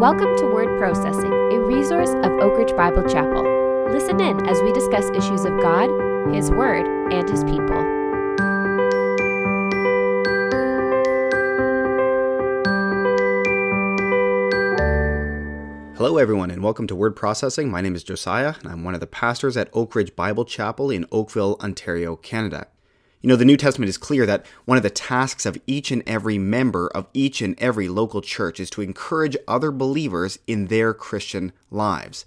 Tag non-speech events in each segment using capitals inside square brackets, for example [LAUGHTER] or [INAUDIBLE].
Welcome to Word Processing, a resource of Oak Ridge Bible Chapel. Listen in as we discuss issues of God, His Word, and His people. Hello, everyone, and welcome to Word Processing. My name is Josiah, and I'm one of the pastors at Oak Ridge Bible Chapel in Oakville, Ontario, Canada. You know, the New Testament is clear that one of the tasks of each and every member of each and every local church is to encourage other believers in their Christian lives.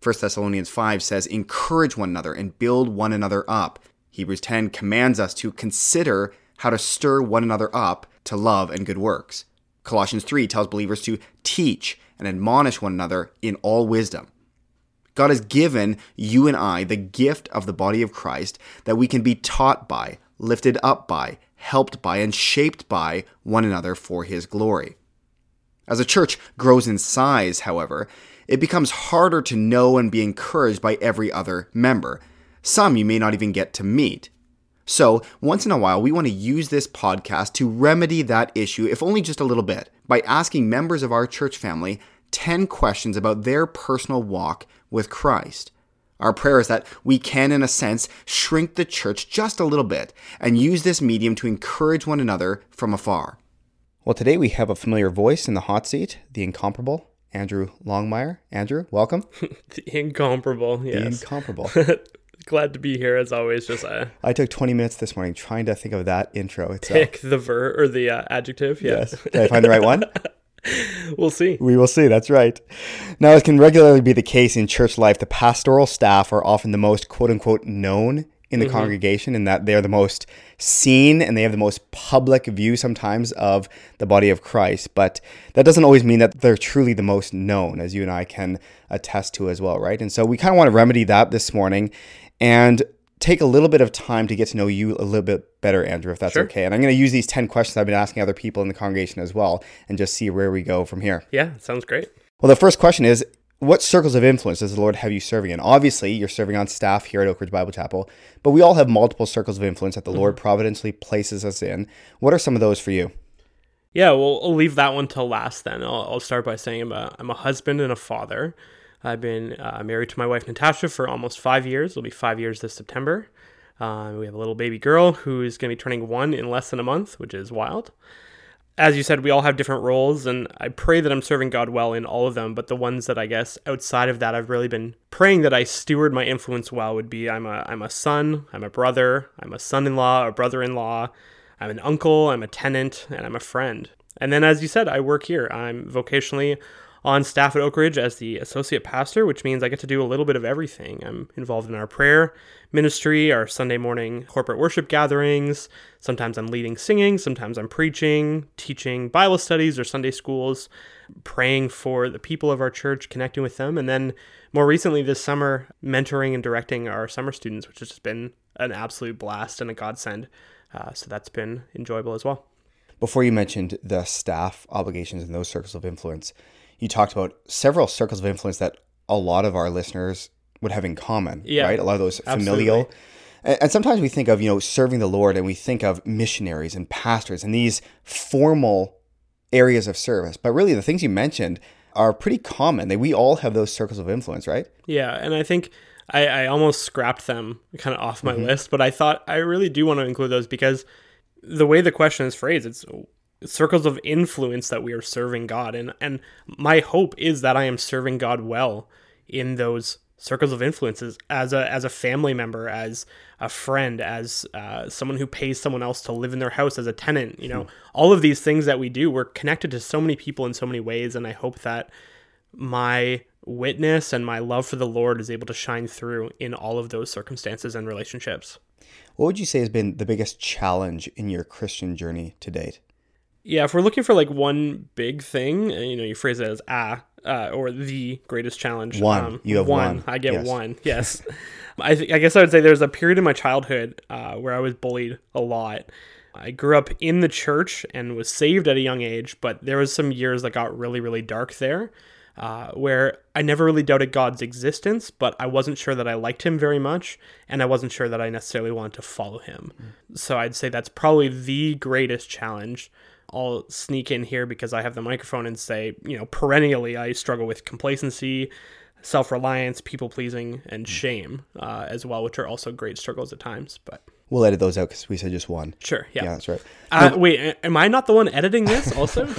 1 Thessalonians 5 says, Encourage one another and build one another up. Hebrews 10 commands us to consider how to stir one another up to love and good works. Colossians 3 tells believers to teach and admonish one another in all wisdom. God has given you and I the gift of the body of Christ that we can be taught by, lifted up by, helped by, and shaped by one another for His glory. As a church grows in size, however, it becomes harder to know and be encouraged by every other member. Some you may not even get to meet. So, once in a while, we want to use this podcast to remedy that issue, if only just a little bit, by asking members of our church family 10 questions about their personal walk with Christ. Our prayer is that we can, in a sense, shrink the church just a little bit and use this medium to encourage one another from afar. Well, today we have a familiar voice in the hot seat, the incomparable Andrew Longmire. Andrew, welcome. [LAUGHS] the incomparable, yes. The incomparable. [LAUGHS] Glad to be here as always, Josiah. I took 20 minutes this morning trying to think of that intro. It's, Pick the verb or the uh, adjective. Yeah. Yes. Did I find the right one? [LAUGHS] [LAUGHS] we'll see. We will see. That's right. Now, it can regularly be the case in church life. The pastoral staff are often the most quote unquote known in the mm-hmm. congregation in that they're the most seen and they have the most public view sometimes of the body of Christ. But that doesn't always mean that they're truly the most known, as you and I can attest to as well, right? And so we kind of want to remedy that this morning and take a little bit of time to get to know you a little bit better, Andrew, if that's sure. okay. And I'm going to use these 10 questions I've been asking other people in the congregation as well and just see where we go from here. Yeah, sounds great. Well, the first question is what circles of influence does the Lord have you serving in? Obviously, you're serving on staff here at Oak Ridge Bible Chapel, but we all have multiple circles of influence that the mm-hmm. Lord providentially places us in. What are some of those for you? Yeah, well, I'll leave that one till last then. I'll, I'll start by saying I'm a, I'm a husband and a father. I've been uh, married to my wife Natasha for almost five years. It'll be five years this September. Uh, we have a little baby girl who's going to be turning one in less than a month, which is wild. As you said, we all have different roles, and I pray that I'm serving God well in all of them. But the ones that I guess outside of that, I've really been praying that I steward my influence well would be I'm a I'm a son, I'm a brother, I'm a son-in-law, a brother-in-law, I'm an uncle, I'm a tenant, and I'm a friend. And then, as you said, I work here. I'm vocationally on staff at Oak Ridge as the associate pastor, which means I get to do a little bit of everything. I'm involved in our prayer ministry, our Sunday morning corporate worship gatherings. Sometimes I'm leading singing, sometimes I'm preaching, teaching Bible studies or Sunday schools, praying for the people of our church, connecting with them, and then more recently this summer, mentoring and directing our summer students, which has just been an absolute blast and a godsend. Uh, so that's been enjoyable as well. Before you mentioned the staff obligations and those circles of influence, you talked about several circles of influence that a lot of our listeners would have in common, yeah, right? A lot of those familial. Absolutely. And sometimes we think of, you know, serving the Lord and we think of missionaries and pastors and these formal areas of service. But really, the things you mentioned are pretty common. They, we all have those circles of influence, right? Yeah. And I think I, I almost scrapped them kind of off my mm-hmm. list, but I thought I really do want to include those because the way the question is phrased, it's circles of influence that we are serving God. And and my hope is that I am serving God well in those circles of influences as a as a family member, as a friend, as uh, someone who pays someone else to live in their house, as a tenant. You know, hmm. all of these things that we do, we're connected to so many people in so many ways, and I hope that my witness and my love for the Lord is able to shine through in all of those circumstances and relationships. What would you say has been the biggest challenge in your Christian journey to date? Yeah, if we're looking for like one big thing, uh, you know, you phrase it as ah uh, or the greatest challenge. One, um, you have one. one. I get yes. one. [LAUGHS] Yes, I, th- I guess I would say there's a period in my childhood uh, where I was bullied a lot. I grew up in the church and was saved at a young age, but there was some years that got really, really dark there, uh, where I never really doubted God's existence, but I wasn't sure that I liked Him very much, and I wasn't sure that I necessarily wanted to follow Him. Mm. So I'd say that's probably the greatest challenge I'll sneak in here because I have the microphone and say, you know, perennially I struggle with complacency, self reliance, people pleasing, and shame uh, as well, which are also great struggles at times. But We'll edit those out because we said just one. sure, yeah. Yeah, that's right. Uh, wait, am I not the one editing this [LAUGHS] also? [LAUGHS]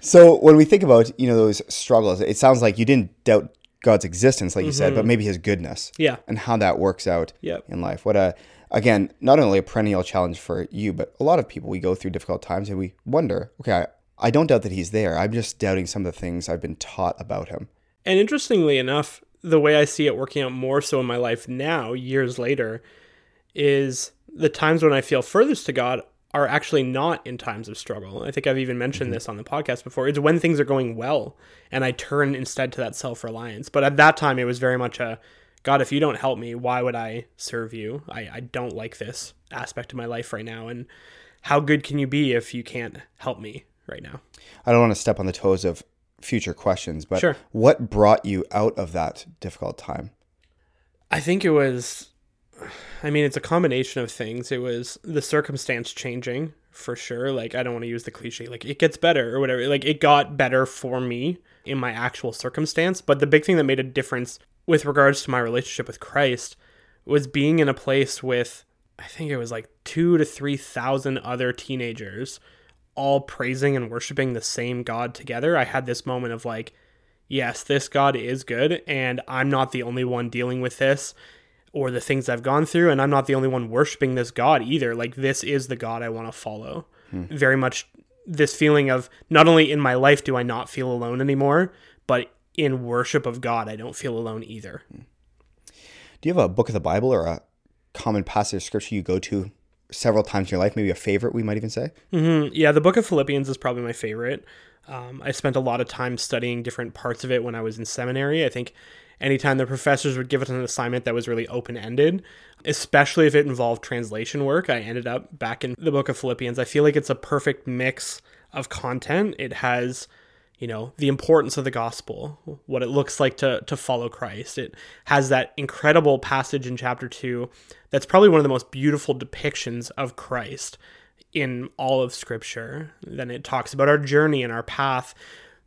So when we think about you know those struggles, it sounds like you didn't doubt God's existence, like you said, but maybe His goodness. Yeah. and how that works out Yep. in life. What a again, not only a perennial challenge for you, but a lot of people. We go through difficult times and we wonder, okay, I, I don't doubt that He's there. I'm just doubting some of the things I've been taught about Him. And interestingly enough, the way I see it working out more so in my life now, years later, is the times when I feel furthest to God are actually not in times of struggle. I think I've even mentioned mm-hmm. this on the podcast before. It's when things are going well and I turn instead to that self reliance. But at that time, it was very much a God, if you don't help me, why would I serve you? I, I don't like this aspect of my life right now. And how good can you be if you can't help me right now? I don't want to step on the toes of future questions, but Sure. what brought you out of that difficult time? I think it was I mean, it's a combination of things. It was the circumstance changing for sure. Like I don't want to use the cliche like it gets better or whatever. Like it got better for me in my actual circumstance, but the big thing that made a difference with regards to my relationship with Christ was being in a place with I think it was like 2 to 3,000 other teenagers all praising and worshiping the same God together. I had this moment of like yes, this God is good, and I'm not the only one dealing with this or the things I've gone through, and I'm not the only one worshiping this God either. Like, this is the God I want to follow. Hmm. Very much this feeling of not only in my life do I not feel alone anymore, but in worship of God, I don't feel alone either. Do you have a book of the Bible or a common passage of scripture you go to several times in your life? Maybe a favorite, we might even say. Mm, yeah, the book of Philippians is probably my favorite. Um, I spent a lot of time studying different parts of it when I was in seminary. I think anytime the professors would give us an assignment that was really open ended, especially if it involved translation work, I ended up back in the book of Philippians. I feel like it's a perfect mix of content. It has you know the importance of the gospel what it looks like to to follow christ. It has that incredible passage in chapter 2 that's probably one of the most beautiful depictions of christ in all of scripture. Then it talks about our journey and our path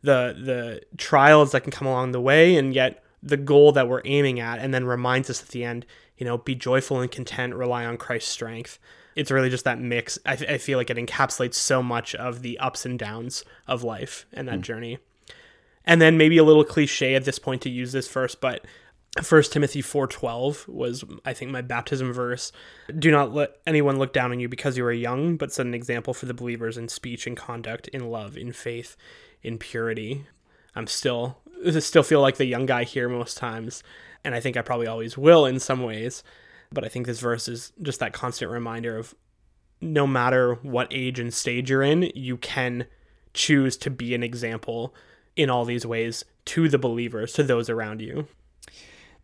the the trials that can come along the way and yet the goal that we're aiming at and then reminds us at the end you know be joyful and content rely on christ's strength it's really just that mix I, I feel like it encapsulates so much of the ups and downs of life and that hmm. journey and then maybe a little cliche at this point to use this first but First Timothy 4:12 was I think my baptism verse. Do not let anyone look down on you because you are young, but set an example for the believers in speech and conduct, in love, in faith, in purity. I'm still I [LAUGHS] still feel like the young guy here most times, and I think I probably always will in some ways. But I think this verse is just that constant reminder of no matter what age and stage you're in, you can choose to be an example in all these ways to the believers, to those around you.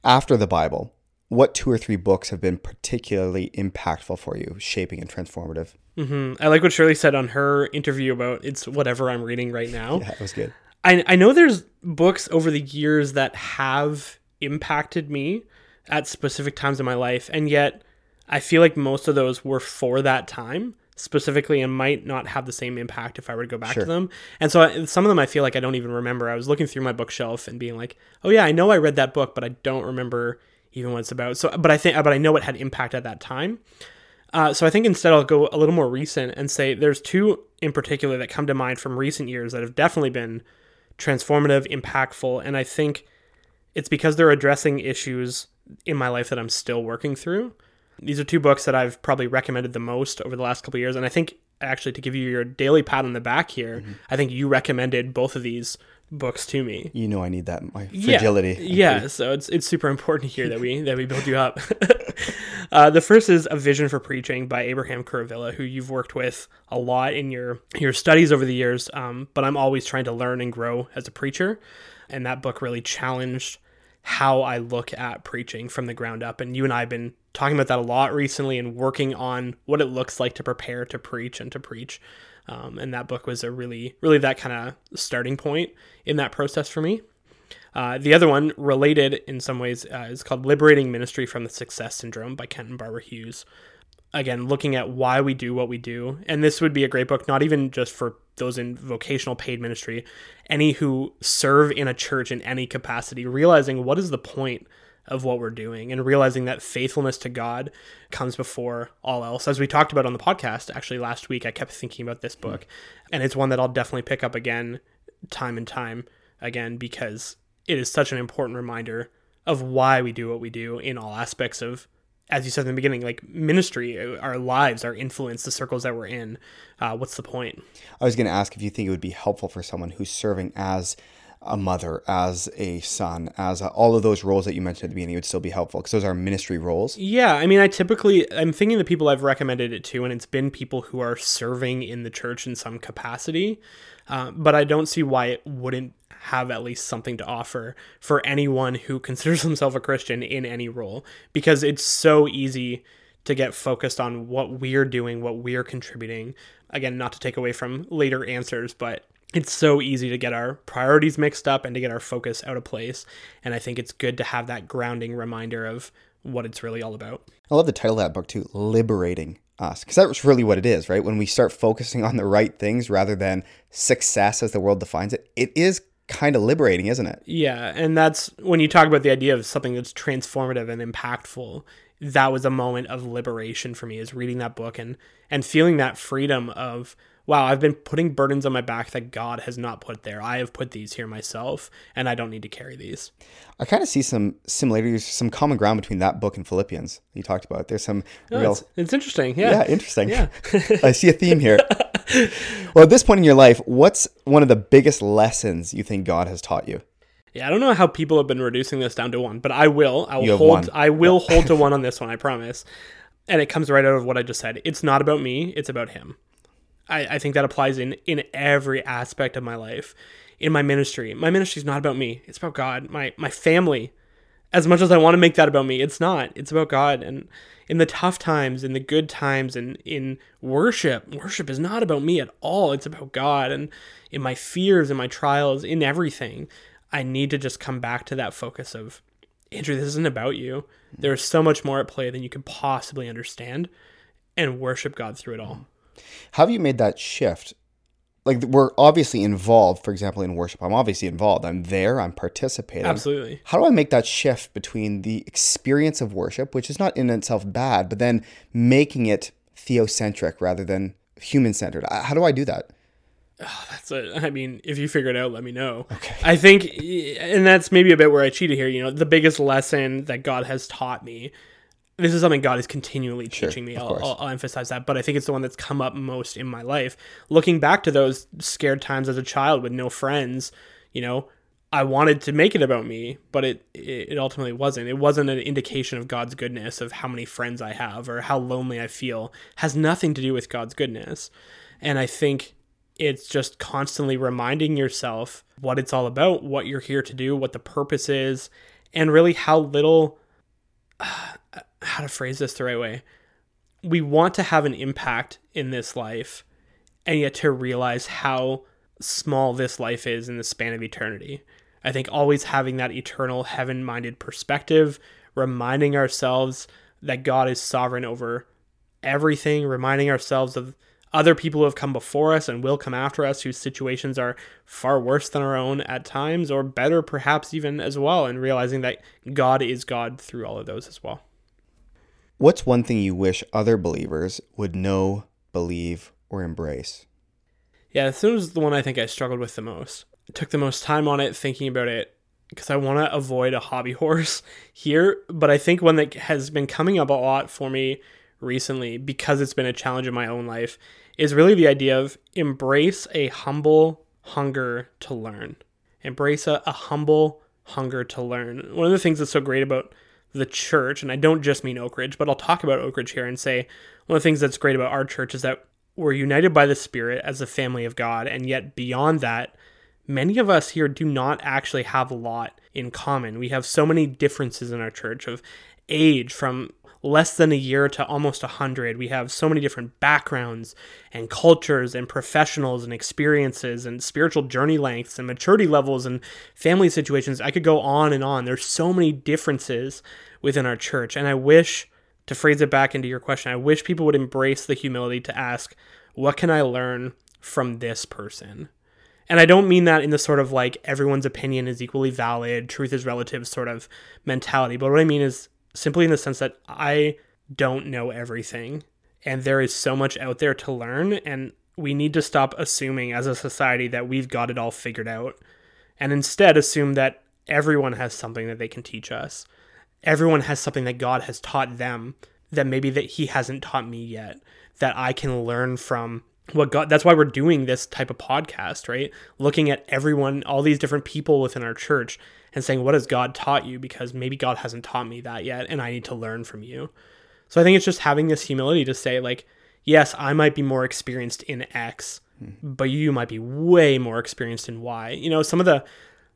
After the Bible, what two or three books have been particularly impactful for you, shaping and transformative? hmm I like what Shirley said on her interview about it's whatever I'm reading right now. Yeah, it was good. I, I know there's books over the years that have impacted me at specific times in my life, and yet I feel like most of those were for that time specifically and might not have the same impact if I were to go back Sure. to them. And so I, some of them I feel like I don't even remember. I was looking through my bookshelf and being like, "Oh yeah, I know I read that book, but I don't remember even what it's about." So but I think but I know it had impact at that time. Uh, so I think instead I'll go a little more recent and say there's two in particular that come to mind from recent years that have definitely been transformative, impactful, and I think it's because they're addressing issues in my life that I'm still working through. These are two books that I've probably recommended the most over the last couple of years, and I think actually to give you your daily pat on the back here, I think you recommended both of these books to me. You know I need that my Yeah, fragility. Yeah, so it's it's super important here that we that we build you up. [LAUGHS] uh, the first is a vision for preaching by Abraham Kuruvilla, who you've worked with a lot in your your studies over the years. Um, but I'm always trying to learn and grow as a preacher, and that book really challenged how I look at preaching from the ground up. And you and I have been talking about that a lot recently and working on what it looks like to prepare to preach and to preach. Um, and that book was a really, really that kind of starting point in that process for me. Uh, the other one, related in some ways, uh, is called Liberating Ministry from the Success Syndrome by Kent and Barbara Hughes. again, looking at why we do what we do. And this would be a great book, not even just for those in vocational paid ministry, any who serve in a church in any capacity, realizing what is the point of what we're doing and realizing that faithfulness to God comes before all else. As we talked about on the podcast, actually last week, I kept thinking about this book, and it's one that I'll definitely pick up again, time and time again, because it is such an important reminder of why we do what we do in all aspects of as you said in the beginning, like ministry, our lives, our influence, the circles that we're in. Uh, what's the point? I was going to ask if you think it would be helpful for someone who's serving as a mother, as a son, as a, all of those roles that you mentioned at the beginning would still be helpful because those are ministry roles. Yeah, I mean, I typically I'm thinking the people I've recommended it to, and it's been people who are serving in the church in some capacity. Uh, but I don't see why it wouldn't have at least something to offer for anyone who [LAUGHS] considers himself a Christian in any role because it's so easy to get focused on what we're doing, what we're contributing. Again, not to take away from later answers, but it's so easy to get our priorities mixed up and to get our focus out of place. And I think it's good to have that grounding reminder of what it's really all about. I love the title of that book too, Liberating Us, because that's really what it is, right? When we start focusing on the right things rather than success as the world defines it, it is kind of liberating, isn't it? Yeah. And that's when you talk about the idea of something that's transformative and impactful. That was a moment of liberation for me is reading that book and and feeling that freedom of wow, I've been putting burdens on my back that God has not put there. I have put these here myself, and I don't need to carry these. I kind of see some similarities, some common ground between that book and Philippians you talked about. There's some no, real. It's, it's, interesting. Yeah. Yeah, interesting. Yeah. [LAUGHS] I see a theme here. [LAUGHS] well, at this point in your life, what's one of the biggest lessons you think God has taught you? Yeah, I don't know how people have been reducing this down to one, but I will. I will hold. One. I will hold to [LAUGHS] one on this one. I promise. And it comes right out of what I just said. It's not about me. It's about Him. I, I think that applies in in every aspect of my life in my ministry. My ministry is not about me. It's about god. My my family as much as i want to make that about me it's not. It's about god. And in the tough times in the good times and in worship worship is not about me at all. It's about god. And in my fears and my trials in everything i need to just come back to that focus of andrew this isn't about you. There's so much more at play than you could possibly understand and worship god through it all how have you made that shift? Like we're obviously involved, for example, in worship. I'm obviously involved. I'm there. I'm participating. Absolutely. How do I make that shift between the experience of worship, which is not in itself bad, but then making it theocentric rather than human centered? Uh, how do I do that? Oh, that's it. I mean, if you figure it out, let me know. Okay. I think, and that's maybe a bit where I cheated here. You know, the biggest lesson that God has taught me this is something God is continually teaching sure, me. I'll, I'll, I'll, emphasize that, but I think it's the one that's come up most in my life. Looking back to those scared times as a child with no friends, you know, I wanted to make it about me, but it it ultimately wasn't. It wasn't an indication of God's goodness of how many friends I have or how lonely I feel. It has nothing to do with God's goodness. And I think it's just constantly reminding yourself what it's all about, what you're here to do, what the purpose is, and really how little [SIGHS] uh, how to phrase this the right way. We want to have an impact in this life, and yet to realize how small this life is in the span of eternity. I think always having that eternal heaven minded perspective, reminding ourselves that God is sovereign over everything, reminding ourselves of other people who have come before us and will come after us whose situations are far worse than our own at times, or better perhaps even as well, and realizing that God is God through all of those as well. What's one thing you wish other believers would know, believe, or embrace? Yeah, this was the one I think I struggled with the most. I took the most time on it, thinking about it, because I want to avoid a hobby [LAUGHS] horse here. But I think one that has been coming up a lot for me recently, because it's been a challenge in my own life, is really the idea of embrace a humble hunger to learn. Embrace a, a humble hunger to learn. One of the things that's so great about the church, and I don't just mean Oak Ridge, but I'll talk about Oak Ridge here and say one of the things that's great about our church is that we're united by the Spirit as a family of God, and yet beyond that, many of us here do not actually have a lot in common. We have so many differences in our church of age from less than a year to almost a hundred. We have so many different backgrounds and cultures and professionals and experiences and spiritual journey lengths and maturity levels and family situations. I could go on and on. There's so many differences within our church. And I wish to phrase it back into your question, I wish people would embrace the humility to ask, what can I learn from this person? And I don't mean that in the sort of like everyone's opinion is equally valid, truth is relative sort of mentality. But what I mean is simply in the sense that I don't know everything. And there is so much out there to learn. And we need to stop assuming as a society that we've got it all figured out. And instead assume that everyone has something that they can teach us. Everyone has something that God has taught them that maybe that he hasn't taught me yet that I can learn from what God that's why we're doing this type of podcast, right? Looking at everyone, all these different people within our church and saying, what has God taught you? Because maybe God hasn't taught me that yet and I need to learn from you. So I think it's just having this humility to say, like, yes, I might be more experienced in X, hmm. but you might be way more experienced in Y. You know, some of the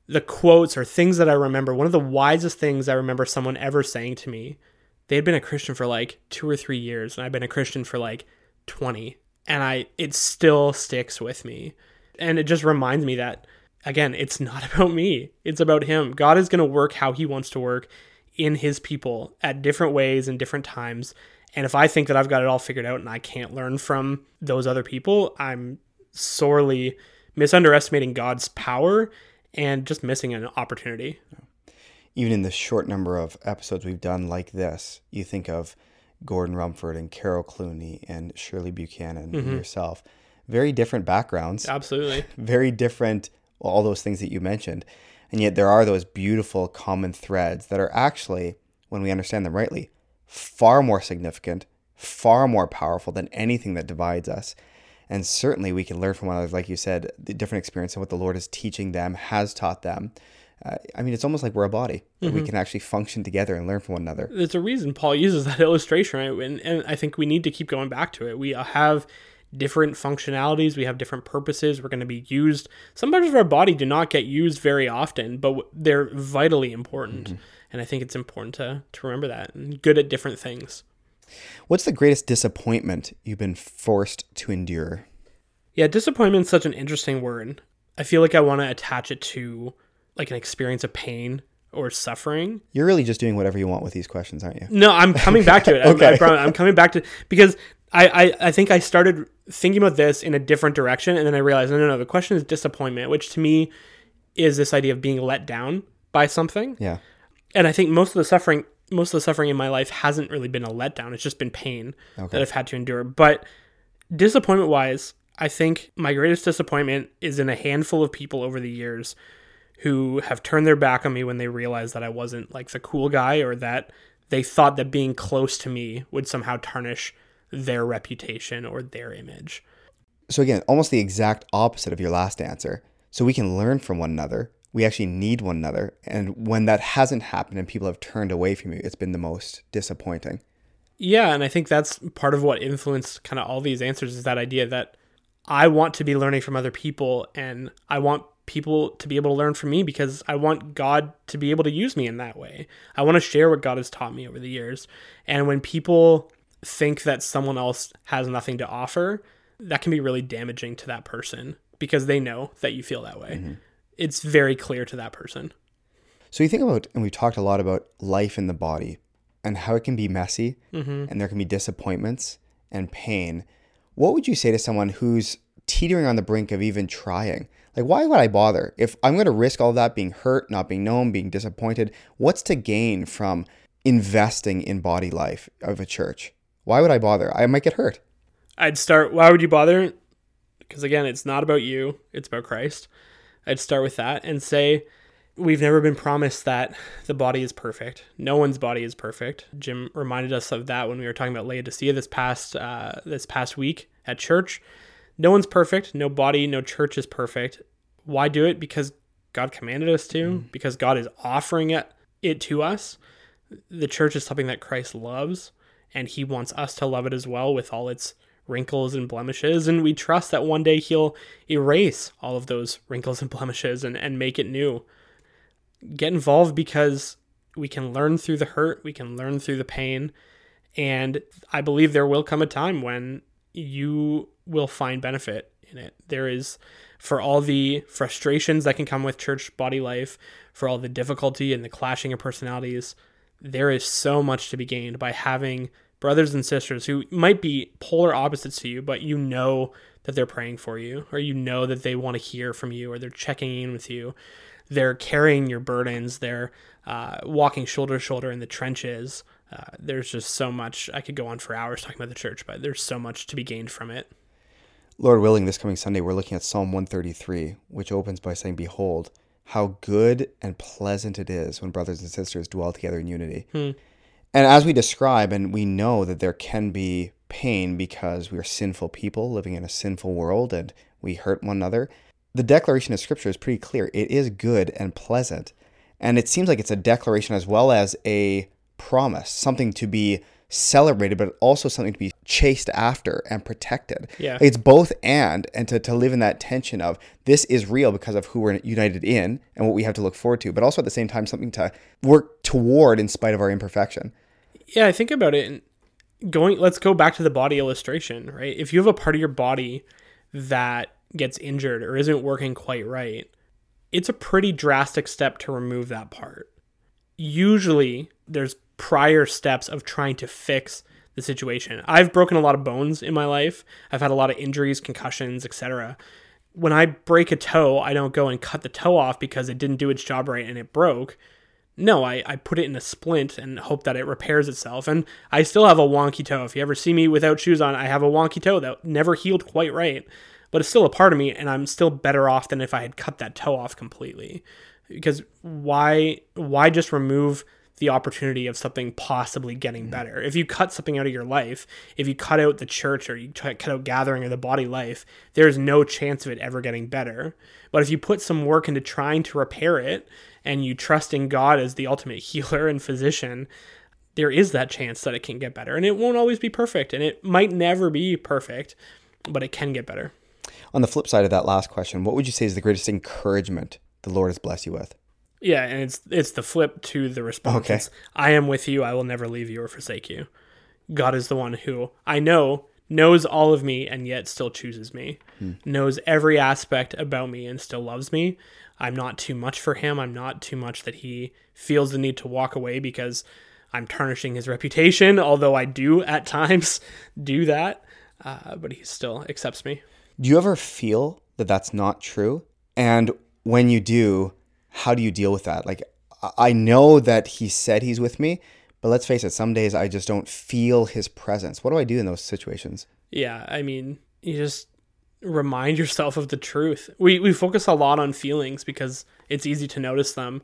the quotes or things that I remember, one of the wisest things I remember someone ever saying to me, they had been a Christian for like two or three years, and I've been a Christian for like 20 and I it still sticks with me. And it just reminds me that again, it's not [LAUGHS] about me. It's about him. God is going to work how he wants to work in his people at different ways and different times. And if I think that I've got it all figured out and I can't learn from those other people, I'm sorely misunderestimating God's power and just missing an opportunity. Even in the short number of episodes we've done like this, you think of Gordon Rumford and Carol Clooney and Shirley Buchanan mm-hmm. and yourself. Very different backgrounds. Absolutely. [LAUGHS] Very different, all those things that you mentioned. And yet there are those beautiful common threads that are actually, when we understand them rightly, far more significant, far more powerful than anything that divides us. And certainly we can learn from one another, like you said, the different experience of what the Lord is teaching them, has taught them uh, I mean, it's almost like we're a body. Mm-hmm. We can actually function together and learn from one another. There's a reason Paul uses that [LAUGHS] illustration, right? And, and I think we need to keep going back to it. We have different functionalities, we have different purposes. We're going to be used. Some parts of our body do not get used very often, but they're vitally important. Mm-hmm. And I think it's important to, to remember that and good at different things. What's the greatest disappointment you've been forced to endure? Yeah, disappointment is such an interesting word. I feel like I want to attach it to like an experience of pain or suffering. You're really just doing whatever you want with these questions, aren't you? No, I'm coming back to it. [LAUGHS] okay. I'm, I'm coming back to because I, I, I think I started thinking about this in a different direction, and then I realized no, no, no. The question is disappointment, which to me is this idea of being let down by something. Yeah. And I think most of the suffering, most of the suffering in my life hasn't really been a letdown. It's just been pain okay. that I've had to endure. But disappointment wise, I think my greatest disappointment is in a handful of people over the years who have turned their back on me when they realized that I wasn't like the cool guy or that they thought that being close to me would somehow tarnish their reputation or their image. So, again, almost the exact opposite of your last answer. So, we can learn from one another. We actually need one another. And when that hasn't happened and people have turned away from you, it's been the most disappointing. Yeah. And I think that's part of what influenced kind of all these answers is that idea that I want to be learning from other people and I want people to be able to learn from me because I want God to be able to use me in that way. I want to share what God has taught me over the years. And when people think that someone else has nothing to offer, that can be really damaging to that person because they know that you feel that way. Mm-hmm. It's very clear to that person. So you think about, and we've talked a lot about life in the body and how it can be messy mm-hmm. and there can be disappointments and pain. What would you say to someone who's teetering on the brink of even trying? Like, why would I bother? If I'm going to risk all that being hurt, not being known, being disappointed, what's to gain from investing in body life of a church? Why would I bother? I might get hurt. I'd start, why would you bother? Because again, it's not about you, it's about Christ. I'd start with that and say, we've never been promised that the body is perfect. No one's body is perfect. Jim reminded us of that when we were talking about Laodicea this past uh, this past week at church. No one's perfect. No body, no church is perfect. Why do it? Because God commanded us to, mm. because God is offering it, it to us. The church is something that Christ loves, and he wants us to love it as well with all its wrinkles and blemishes. And we trust that one day he'll erase all of those wrinkles and [LAUGHS] blemishes and, and make it new. Get involved because we can learn through the hurt, we can learn through the pain. And I believe there will come a time when you will find benefit in it. There is, for all the frustrations that can come with church body life, for all the difficulty and the clashing of personalities, there is so much to be gained by having brothers and sisters who might be polar opposites to you, but you know that they're praying for you, or you know that they want to hear from you, or they're checking in with you. They're carrying your burdens. They're uh, walking shoulder to shoulder in the trenches. Uh, there's just so much. I could go on for hours talking about the church, but there's so much to be gained from it. Lord willing, this coming Sunday, we're looking at Psalm 133, which opens by saying, Behold, how good and pleasant it is when brothers and sisters dwell together in unity. Hmm. And as we describe, and we know that there can be pain because we are sinful people living in a sinful world and we hurt one another, the declaration of Scripture is pretty clear. It is good and pleasant. And it seems like it's a declaration as well as a promise, something to be celebrated, but also something to be chased after and protected. Yeah. It's both and, and to, to live in that tension of this is real because of who we're united in and what we have to look forward to, but also at the same time, something to work toward in spite of our imperfection. Yeah, I think about it. And going, let's go back to the body illustration, right? If you have a part of your body that gets injured or isn't working quite right, it's a pretty drastic step to remove that part. Usually, there's prior steps of trying to fix the situation. I've broken a lot of bones in my life. I've had a lot of injuries, concussions, etc. When I break a toe, I don't go and cut the toe off because it didn't do its job right and it broke. No, I, I put it in a splint and hope that it repairs itself. And I still have a wonky toe. If you ever see me without shoes on, I have a wonky toe that never healed quite right but it's still a part of me and I'm still better off than if I had cut that toe off completely. Because why why just remove the opportunity of something possibly getting mm. better. If you cut something out of your life, if you cut out the church or you cut out gathering or the body life, there's no chance of it ever getting better. But if you put some work into trying to repair it and you trust in God as the ultimate [LAUGHS] healer and physician, there is that chance that it can get better. And it won't always be perfect and it might never be perfect, but it can get better. On the flip side of that last question, what would you say is the greatest encouragement the Lord has blessed you with? Yeah, and it's it's the flip to the response. Okay. It's, I am with you. I will never leave you or forsake you. God is the one who I know knows all of me and yet still chooses me. Hmm. Knows every aspect about me and still loves me. I'm not too much for him. I'm not too much that he feels the need to walk away because I'm tarnishing his reputation, although I do at [LAUGHS] times do that. Uh, but he still accepts me. Do you ever feel that that's not true? And when you do, how do you deal with that? Like, I- know that he said he's with me, but let's face it, some days I just don't feel his presence. What do I do in those situations? Yeah, I mean, you just remind yourself of the truth. We we focus a lot on feelings because it's easy to notice them.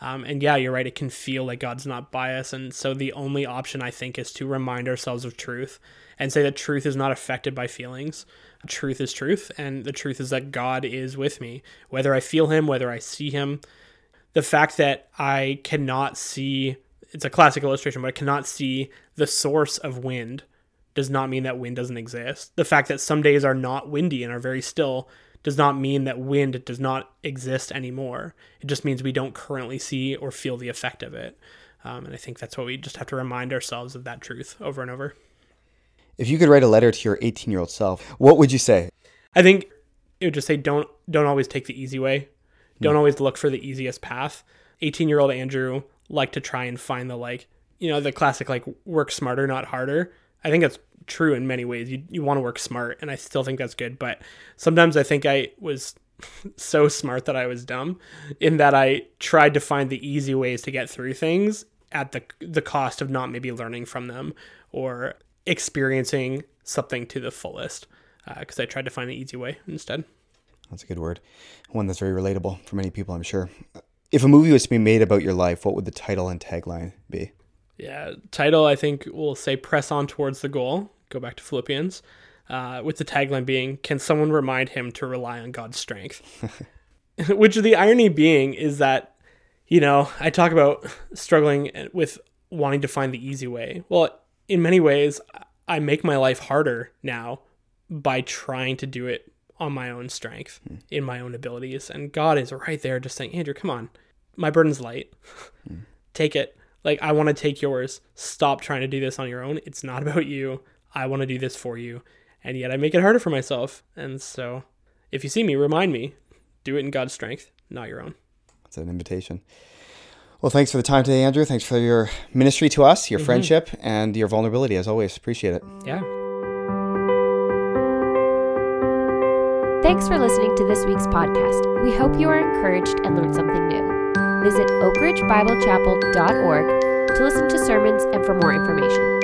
Um, and yeah, you're right. It can feel like God's not biased. and so the only option I think is to remind ourselves of truth and say that truth is not affected by feelings. Truth is truth, and the truth is that God is with me, whether I feel Him, whether I see Him. The fact that I cannot see it's a classic illustration, but I cannot see the source of wind does not mean that wind doesn't exist. The fact that some days are not windy and are very still does not mean that wind does not exist anymore. It just means we don't currently see or feel the effect of it. Um, and I think that's what we just have to remind ourselves of that truth over and over. If you could write a letter to your 18 year old self, what would you say? I think it would just say don't don't always take the easy way. Don't always look for the easiest path. 18 year old Andrew liked to try and find the like you know the classic like work smarter not harder. I think that's true in many ways. You you want to work smart, and I still think that's good. But sometimes I think I was [LAUGHS] so smart that I was dumb, in that I tried to find the easy ways to get through things at the the cost of not maybe learning from them or experiencing something to the fullest. Uh, because I tried to find the easy way instead. That's a good word. One that's very relatable for many people, I'm sure. If a movie was to be made about your life, what would the title and tagline be? Yeah, title I think will say "Press on towards the goal." Go back to Philippians, uh, with the tagline being, "Can someone remind him to rely on God's strength?" [LAUGHS] Which the irony being is that, you know, I talk about struggling with wanting to find the easy way. Well, in many ways, I make my life harder now by trying to do it on my own strength, in my own abilities, and God is right there, just saying, "Andrew, come on, my burden's light. Take it." Like, I want to take yours. Stop trying to do this on your own. It's not [LAUGHS] about you. I want to do this for you. And yet I make it harder for myself. And so, if you see me, remind me do it in God's strength, not your own. That's an invitation. Well, thanks for the time today, Andrew. Thanks for your ministry to us, your mm-hmm. friendship, and your vulnerability, as always. Appreciate it. Yeah. Thanks for listening to this week's podcast. We hope you are encouraged and learned something new visit oakridgebiblechapel.org to listen to sermons and for more information.